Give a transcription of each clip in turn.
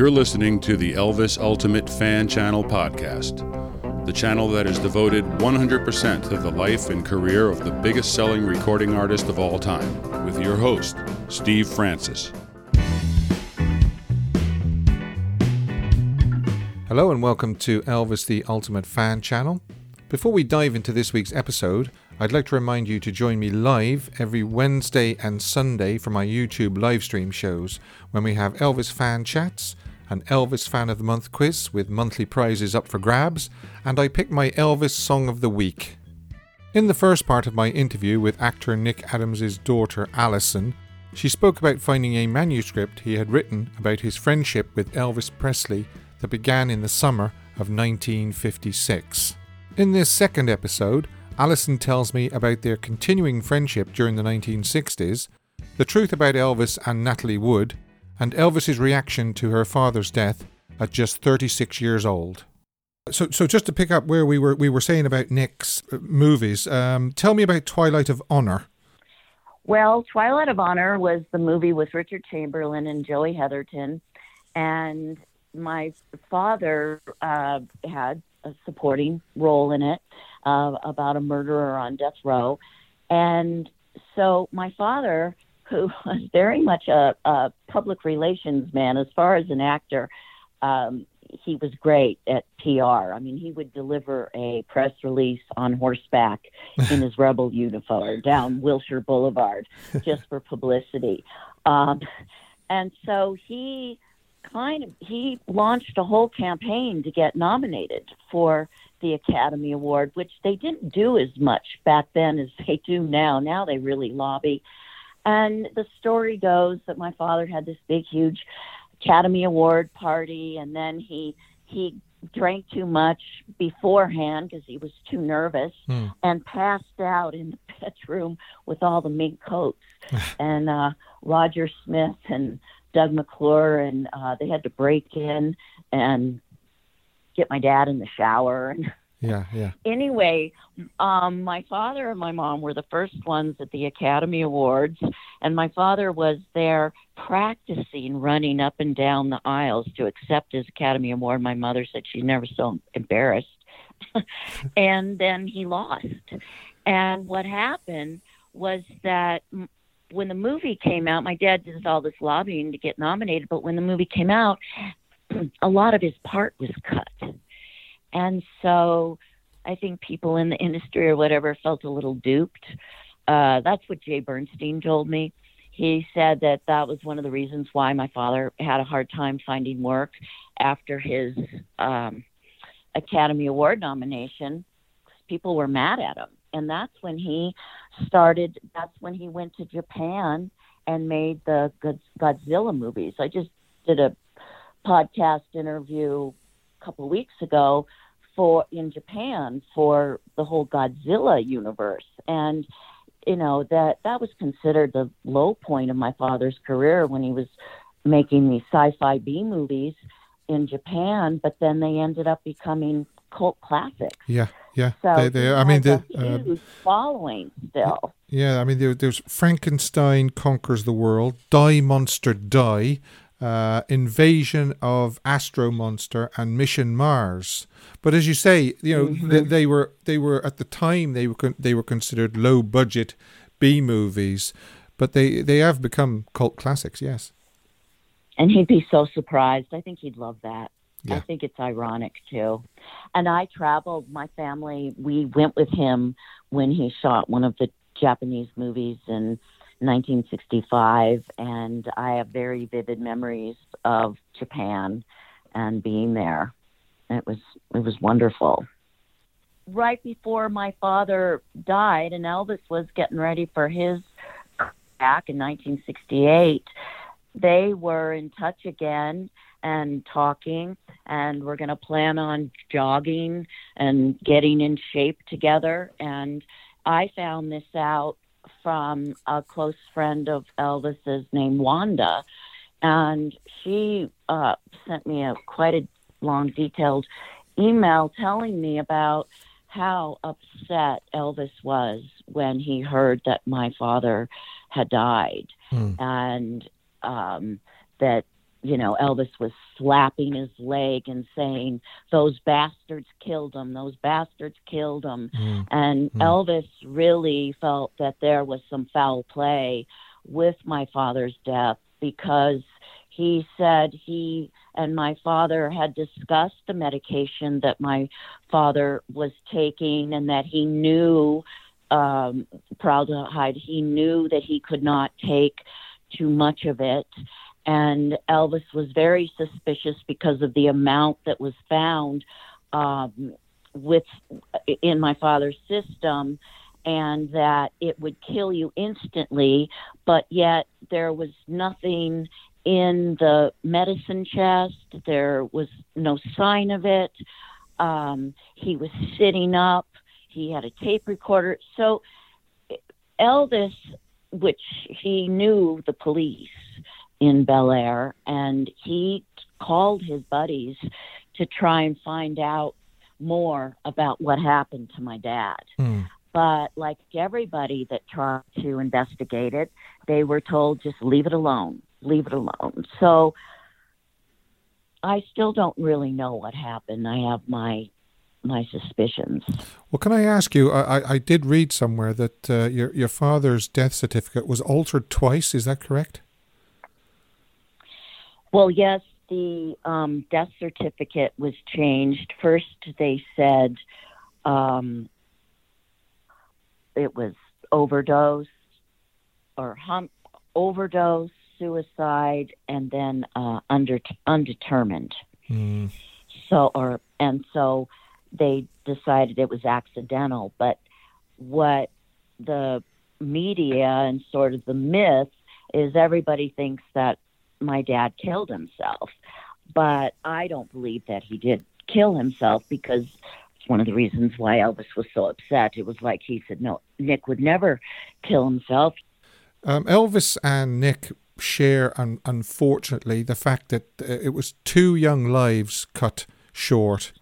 You're listening to the Elvis Ultimate Fan Channel podcast, the channel that is devoted 100% to the life and career of the biggest selling recording artist of all time, with your host, Steve Francis. Hello and welcome to Elvis the Ultimate Fan Channel. Before we dive into this week's episode, I'd like to remind you to join me live every Wednesday and Sunday for my YouTube live stream shows when we have Elvis fan chats, an Elvis Fan of the Month quiz with monthly prizes up for grabs, and I pick my Elvis Song of the Week. In the first part of my interview with actor Nick Adams' daughter Allison, she spoke about finding a manuscript he had written about his friendship with Elvis Presley that began in the summer of 1956. In this second episode, Allison tells me about their continuing friendship during the 1960s, the truth about Elvis and Natalie Wood, and Elvis's reaction to her father's death at just 36 years old. So, so just to pick up where we were, we were saying about Nick's uh, movies. Um, tell me about Twilight of Honor. Well, Twilight of Honor was the movie with Richard Chamberlain and Joey Heatherton, and my father uh, had a supporting role in it uh, about a murderer on death row. And so my father, who was very much a, a public relations man as far as an actor, um, he was great at PR. I mean, he would deliver a press release on horseback in his rebel uniform down Wilshire Boulevard just for publicity. Um, and so he kind of he launched a whole campaign to get nominated for the Academy Award, which they didn't do as much back then as they do now. Now they really lobby. And the story goes that my father had this big, huge Academy Award party, and then he he drank too much beforehand because he was too nervous hmm. and passed out in the bedroom with all the mink coats and uh Roger Smith and Doug McClure, and uh, they had to break in and get my dad in the shower. And yeah, yeah. Anyway, um, my father and my mom were the first ones at the Academy Awards, and my father was there practicing running up and down the aisles to accept his Academy Award. My mother said she's never so embarrassed. and then he lost. And what happened was that when the movie came out, my dad did all this lobbying to get nominated, but when the movie came out, a lot of his part was cut. And so I think people in the industry or whatever felt a little duped. Uh, that's what Jay Bernstein told me. He said that that was one of the reasons why my father had a hard time finding work after his um, Academy Award nomination. People were mad at him and that's when he started. That's when he went to Japan and made the Godzilla movies. I just did a podcast interview a couple of weeks ago for in Japan for the whole Godzilla universe, and you know that that was considered the low point of my father's career when he was making these sci-fi B movies in Japan, but then they ended up becoming cult classics. Yeah, yeah. So they, they, I mean, the uh, following still. Yeah, I mean, there, there's Frankenstein conquers the world, Die Monster Die, uh, Invasion of Astro Monster, and Mission Mars. But as you say, you know, mm-hmm. they, they, were they were at the time they were con- they were considered low budget B movies, but they they have become cult classics. Yes. And he'd be so surprised. I think he'd love that. Yeah. I think it's ironic too. And I traveled, my family, we went with him when he shot one of the Japanese movies in 1965. And I have very vivid memories of Japan and being there. It was, it was wonderful. Right before my father died and Elvis was getting ready for his back in 1968, they were in touch again and talking and we're going to plan on jogging and getting in shape together and i found this out from a close friend of elvis's named wanda and she uh, sent me a quite a long detailed email telling me about how upset elvis was when he heard that my father had died mm. and um, that you know, Elvis was slapping his leg and saying, Those bastards killed him, those bastards killed him. Mm. And Mm. Elvis really felt that there was some foul play with my father's death because he said he and my father had discussed the medication that my father was taking and that he knew um. He knew that he could not take too much of it. And Elvis was very suspicious because of the amount that was found um, with in my father's system and that it would kill you instantly, but yet there was nothing in the medicine chest. There was no sign of it. Um, he was sitting up. He had a tape recorder. So Elvis, which he knew the police in Bel Air, and he called his buddies to try and find out more about what happened to my dad. Mm. But like everybody that tried to investigate it, they were told just leave it alone, leave it alone. So I still don't really know what happened. I have my my suspicions. Well, can I ask you? I, I- did read somewhere that uh, your your father's death certificate was altered twice. Is that correct? Well, yes, the um, death certificate was changed. First, they said um, it was overdose or hum- overdose, suicide, and then uh, under- undetermined. Mm. So, or and so they decided it was accidental. But what the media and sort of the myth is, everybody thinks that my dad killed himself, but I don't believe that he did kill himself because it's one of the reasons why Elvis was so upset. It was like he said, "No, Nick would never kill himself. Um, Elvis and Nick share, un- unfortunately, the fact that uh, it was two young lives cut short.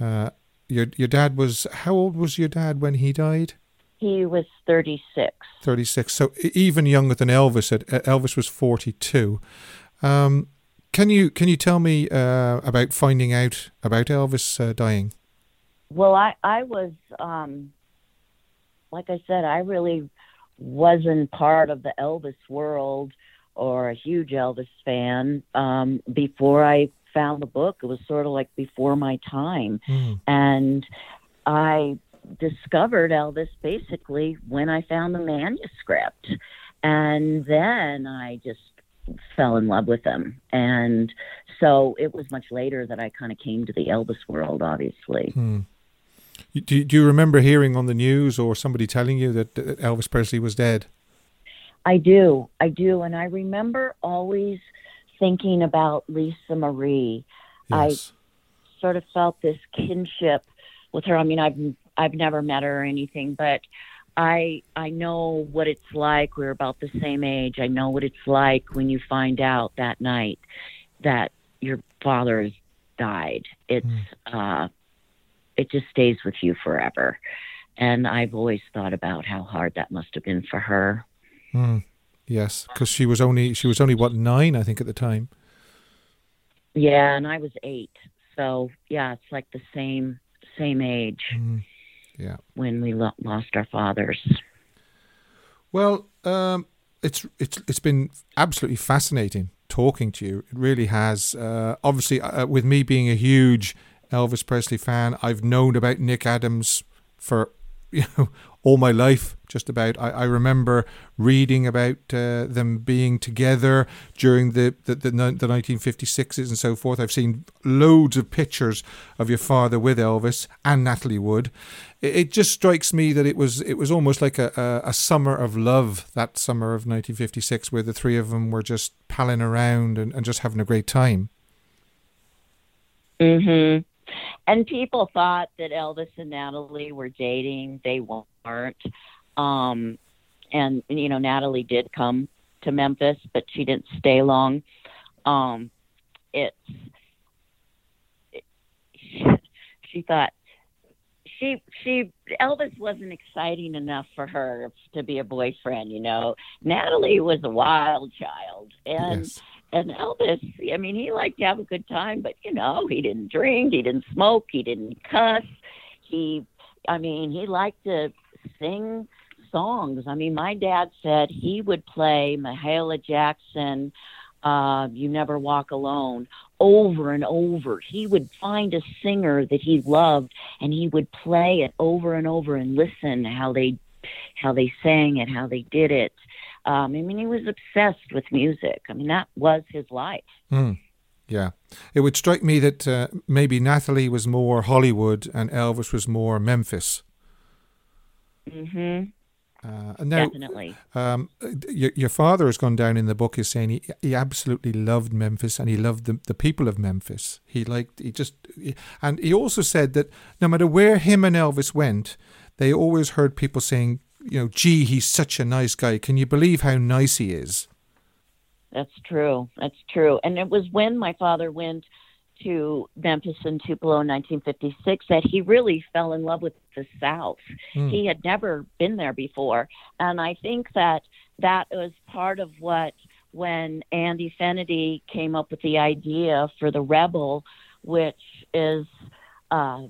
Uh, your your dad was how old was your dad when he died? He was 36." Thirty six. So even younger than Elvis. Uh, Elvis was forty two. Um, can you can you tell me uh, about finding out about Elvis uh, dying? Well, I I was um like I said, I really wasn't part of the Elvis world or a huge Elvis fan um before I found the book. It was sort of like before my time. Mm. And I discovered Elvis basically when I found the manuscript. And then I just fell in love with him. And so it was much later that I kind of came to the Elvis world, obviously. Hmm. Do, do you remember hearing on the news or somebody telling you that Elvis Presley was dead? I do. I do. And I remember always thinking about Lisa Marie. I- Sort of felt this kinship with her. I mean, I've I've never met her or anything, but I I know what it's like. We're about the same age. I know what it's like when you find out that night that your father has died. It's uh it just stays with you forever. And I've always thought about how hard that must have been for her. Mm. Yes, because she was only she was only what nine, I think, at the time. Yeah, and I was eight. So yeah, it's like the same same age Mm. Yeah. when we lo- lost our fathers. Well, um, it's it's it's been absolutely fascinating talking to you. It really has. Uh, obviously, uh, with me being a huge Elvis Presley fan, I've known about Nick Adams for you know all my life. Just about. I, I remember reading about uh, them being together during the the, the the 1956s and so forth. I've seen loads of pictures of your father with Elvis and Natalie Wood. It, it just strikes me that it was it was almost like a, a, a summer of love that summer of 1956, where the three of them were just palling around and, and just having a great time. Mm Mhm. And people thought that Elvis and Natalie were dating. They weren't. Um and you know Natalie did come to Memphis, but she didn't stay long. Um it's it, she thought she she Elvis wasn't exciting enough for her to be a boyfriend, you know. Natalie was a wild child and yes. And Elvis, I mean, he liked to have a good time, but you know, he didn't drink, he didn't smoke, he didn't cuss. He, I mean, he liked to sing songs. I mean, my dad said he would play Mahalia Jackson, uh, You Never Walk Alone over and over. He would find a singer that he loved and he would play it over and over and listen how they how they sang it, how they did it. Um, I mean, he was obsessed with music. I mean, that was his life. Mm. Yeah. It would strike me that uh, maybe Natalie was more Hollywood and Elvis was more Memphis. Mm-hmm. Uh, now, Definitely. Um, your, your father has gone down in the book as saying he, he absolutely loved Memphis and he loved the, the people of Memphis. He liked, he just, he, and he also said that no matter where him and Elvis went, they always heard people saying, you know, gee, he's such a nice guy. Can you believe how nice he is? That's true. That's true. And it was when my father went to Memphis and Tupelo in 1956 that he really fell in love with the South. Mm. He had never been there before. And I think that that was part of what, when Andy Fenady came up with the idea for the Rebel, which is uh,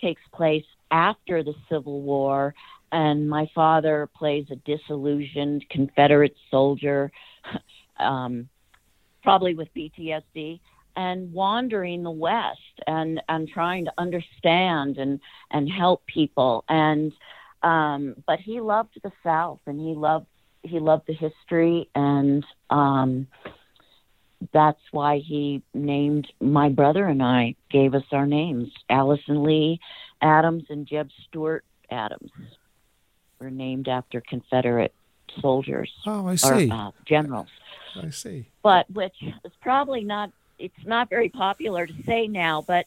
takes place after the Civil War, and my father plays a disillusioned Confederate soldier, um, probably with PTSD, and wandering the West and and trying to understand and and help people. And um, but he loved the South, and he loved he loved the history, and um, that's why he named my brother and I gave us our names, Allison Lee Adams and Jeb Stuart Adams were named after Confederate soldiers. Oh, I see. Or, uh, generals. I see. But which is probably not. It's not very popular to say now, but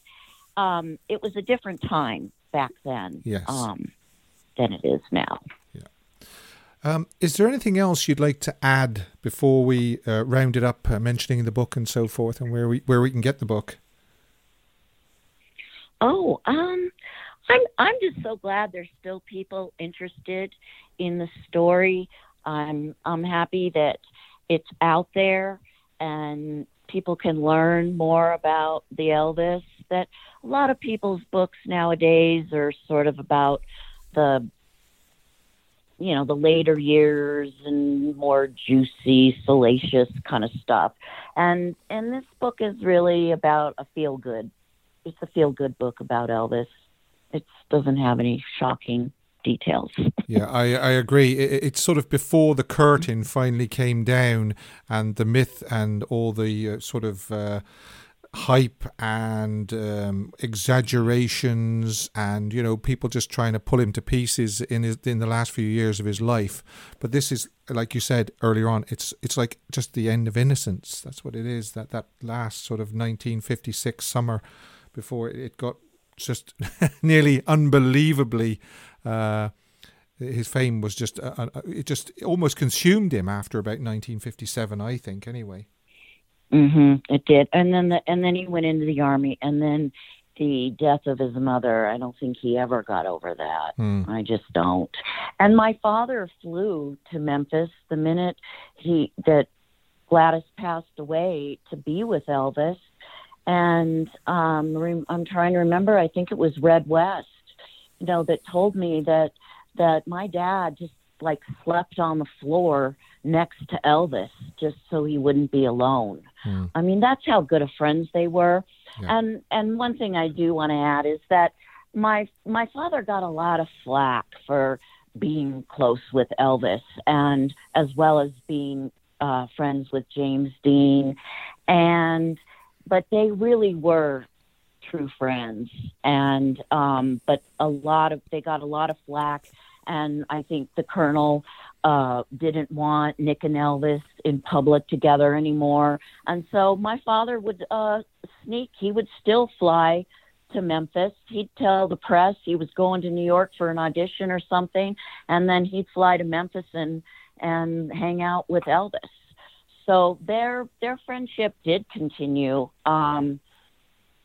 um, it was a different time back then. Yes. Um, than it is now. Yeah. Um, is there anything else you'd like to add before we uh, round it up, uh, mentioning the book and so forth, and where we where we can get the book? Oh, um, I'm I'm just so glad there's still people interested in the story. I'm I'm happy that it's out there and people can learn more about the Elvis. That a lot of people's books nowadays are sort of about the you know the later years and more juicy salacious kind of stuff and and this book is really about a feel good it's a feel good book about elvis it doesn't have any shocking details. yeah, I, I agree. It, it's sort of before the curtain finally came down and the myth and all the uh, sort of uh, hype and um, exaggerations and you know people just trying to pull him to pieces in his in the last few years of his life. But this is like you said earlier on. It's it's like just the end of innocence. That's what it is. That that last sort of 1956 summer before it got just nearly unbelievably. Uh, his fame was just uh, uh, it just almost consumed him after about 1957, I think. Anyway. Mhm. It did, and then the, and then he went into the army, and then the death of his mother. I don't think he ever got over that. Mm. I just don't. And my father flew to Memphis the minute he that Gladys passed away to be with Elvis and um, re- I'm trying to remember. I think it was Red West, you know, that told me that that my dad just like slept on the floor next to Elvis just so he wouldn't be alone. Mm. I mean, that's how good of friends they were. Yeah. And and one thing I do want to add is that my my father got a lot of flack for being close with Elvis and as well as being uh, friends with James Dean and but they really were true friends. And um but a lot of they got a lot of flack. And i think the colonel uh didn't want nick and elvis in public together anymore. And so my father would uh sneak he would still fly to memphis. He'd tell the press he was going to new york for an audition or something and then he'd fly to memphis and and hang out with elvis so their their friendship did continue. Um,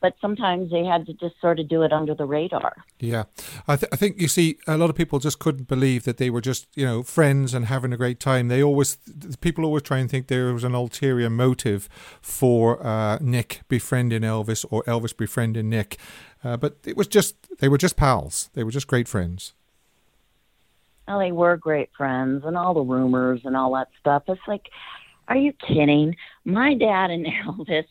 but sometimes they had to just sort of do it under the radar. Yeah, I, th- I think you see a lot of people just couldn't believe that they were just you know friends and having a great time. They always people always try and think there was an ulterior motive for uh, Nick befriending Elvis or Elvis befriending Nick, uh, but it was just they were just pals. They were just great friends. Well, they were great friends, and all the rumors and all that stuff. It's like, are you kidding? My dad and Elvis,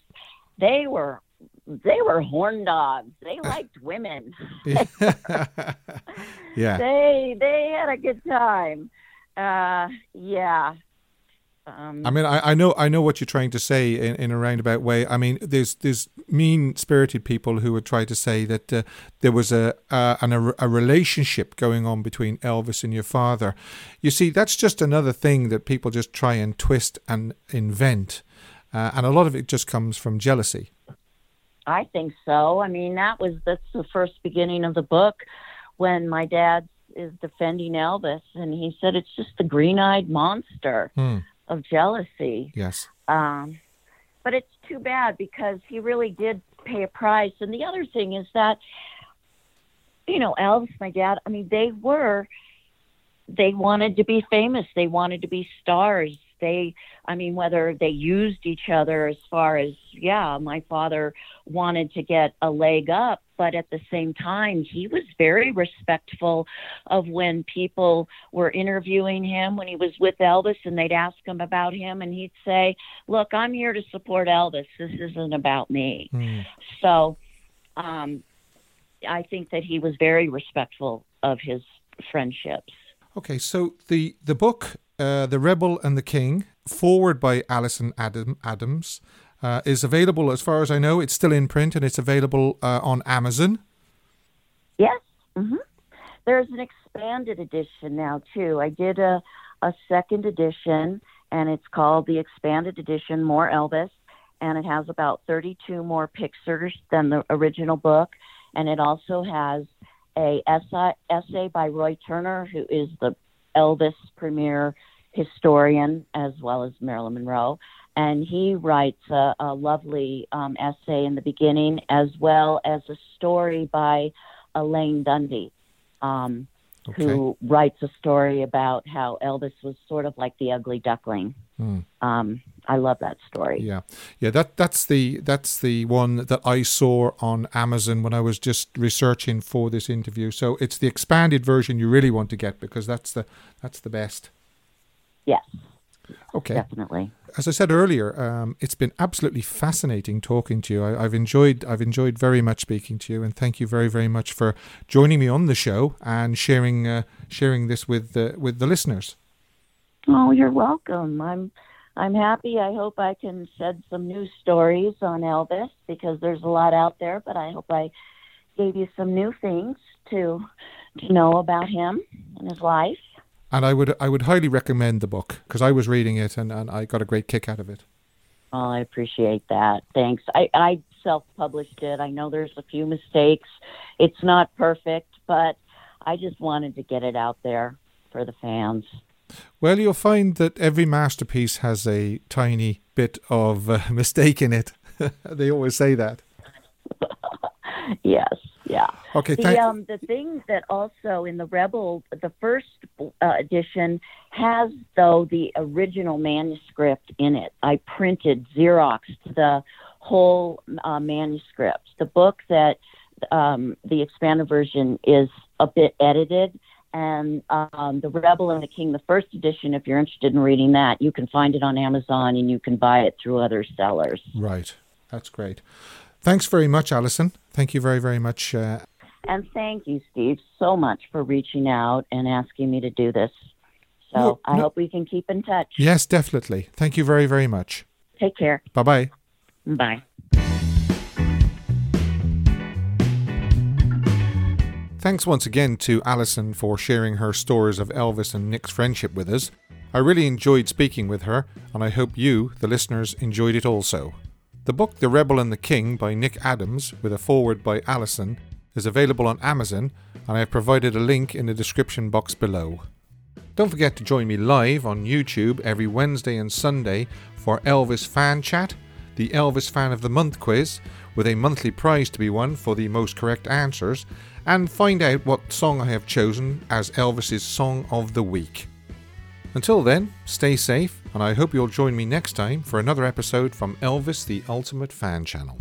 they were they were horn dogs. They liked women. yeah. They they had a good time. Uh, yeah. Um, I mean, I, I know I know what you're trying to say in, in a roundabout way. I mean, there's there's mean spirited people who would try to say that uh, there was a uh, an, a, a relationship going on between Elvis and your father. You see, that's just another thing that people just try and twist and invent, uh, and a lot of it just comes from jealousy. I think so. I mean, that was that's the first beginning of the book when my dad is defending Elvis, and he said it's just the green-eyed monster Hmm. Of jealousy. Yes. Um, but it's too bad because he really did pay a price. And the other thing is that, you know, Elvis, my dad, I mean, they were, they wanted to be famous. They wanted to be stars. They, I mean, whether they used each other as far as, yeah, my father wanted to get a leg up, but at the same time, he was very respectful of when people were interviewing him when he was with Elvis and they'd ask him about him and he'd say, Look, I'm here to support Elvis. This isn't about me. Hmm. So um, I think that he was very respectful of his friendships. Okay, so the the book, uh, "The Rebel and the King," forward by Alison Adam, Adams, uh, is available. As far as I know, it's still in print and it's available uh, on Amazon. Yes. hmm There's an expanded edition now too. I did a a second edition, and it's called the expanded edition, More Elvis, and it has about 32 more pictures than the original book, and it also has a essay, essay by Roy Turner, who is the Elvis premier historian as well as Marilyn Monroe, and he writes a, a lovely um, essay in the beginning as well as a story by Elaine Dundy, um, Okay. who writes a story about how Elvis was sort of like the ugly duckling. Hmm. Um, I love that story. Yeah, yeah. That that's the that's the one that I saw on Amazon when I was just researching for this interview. So it's the expanded version you really want to get because that's the that's the best. Yes, Okay. definitely. As I said earlier, um, it's been absolutely fascinating talking to you. I, I've enjoyed I've enjoyed very much speaking to you, and thank you very very much for joining me on the show and sharing uh, sharing this with the with the listeners. Oh, you're welcome. I'm I'm happy. I hope I can shed some new stories on Elvis because there's a lot out there, but I hope I gave you some new things to to know about him and his life. And I would I would highly recommend the book because I was reading it and, and I got a great kick out of it. Oh, I appreciate that. Thanks. I, I self published it. I know there's a few mistakes. It's not perfect, but I just wanted to get it out there for the fans. Well, you'll find that every masterpiece has a tiny bit of uh, mistake in it. they always say that. Yes, yeah. Okay, The thank um the thing that also in the Rebel the first uh, edition has though the original manuscript in it. I printed Xeroxed the whole uh, manuscript. The book that um, the expanded version is a bit edited. And um, the Rebel and the King, the first edition, if you're interested in reading that, you can find it on Amazon and you can buy it through other sellers. Right. That's great. Thanks very much, Alison. Thank you very, very much. Uh, And thank you, Steve, so much for reaching out and asking me to do this. So No, I no. hope we can keep in touch. yes, definitely. Thank you very, very much. Take care. Bye bye. Bye. Thanks once again to Alison for sharing her stories of Elvis and Nick's friendship with us. I really enjoyed speaking with her, and I hope you, the listeners, enjoyed it also. The book The Rebel and the King by Nick Adams, with a foreword by Allison, is available on Amazon, and I have provided a link in the description box below. Don't forget to join me live on YouTube every Wednesday and Sunday for Elvis Fan Chat, the Elvis Fan of the Month quiz, with a monthly prize to be won for the most correct answers, and find out what song I have chosen as Elvis's Song of the Week. Until then, stay safe and I hope you'll join me next time for another episode from Elvis the Ultimate Fan Channel.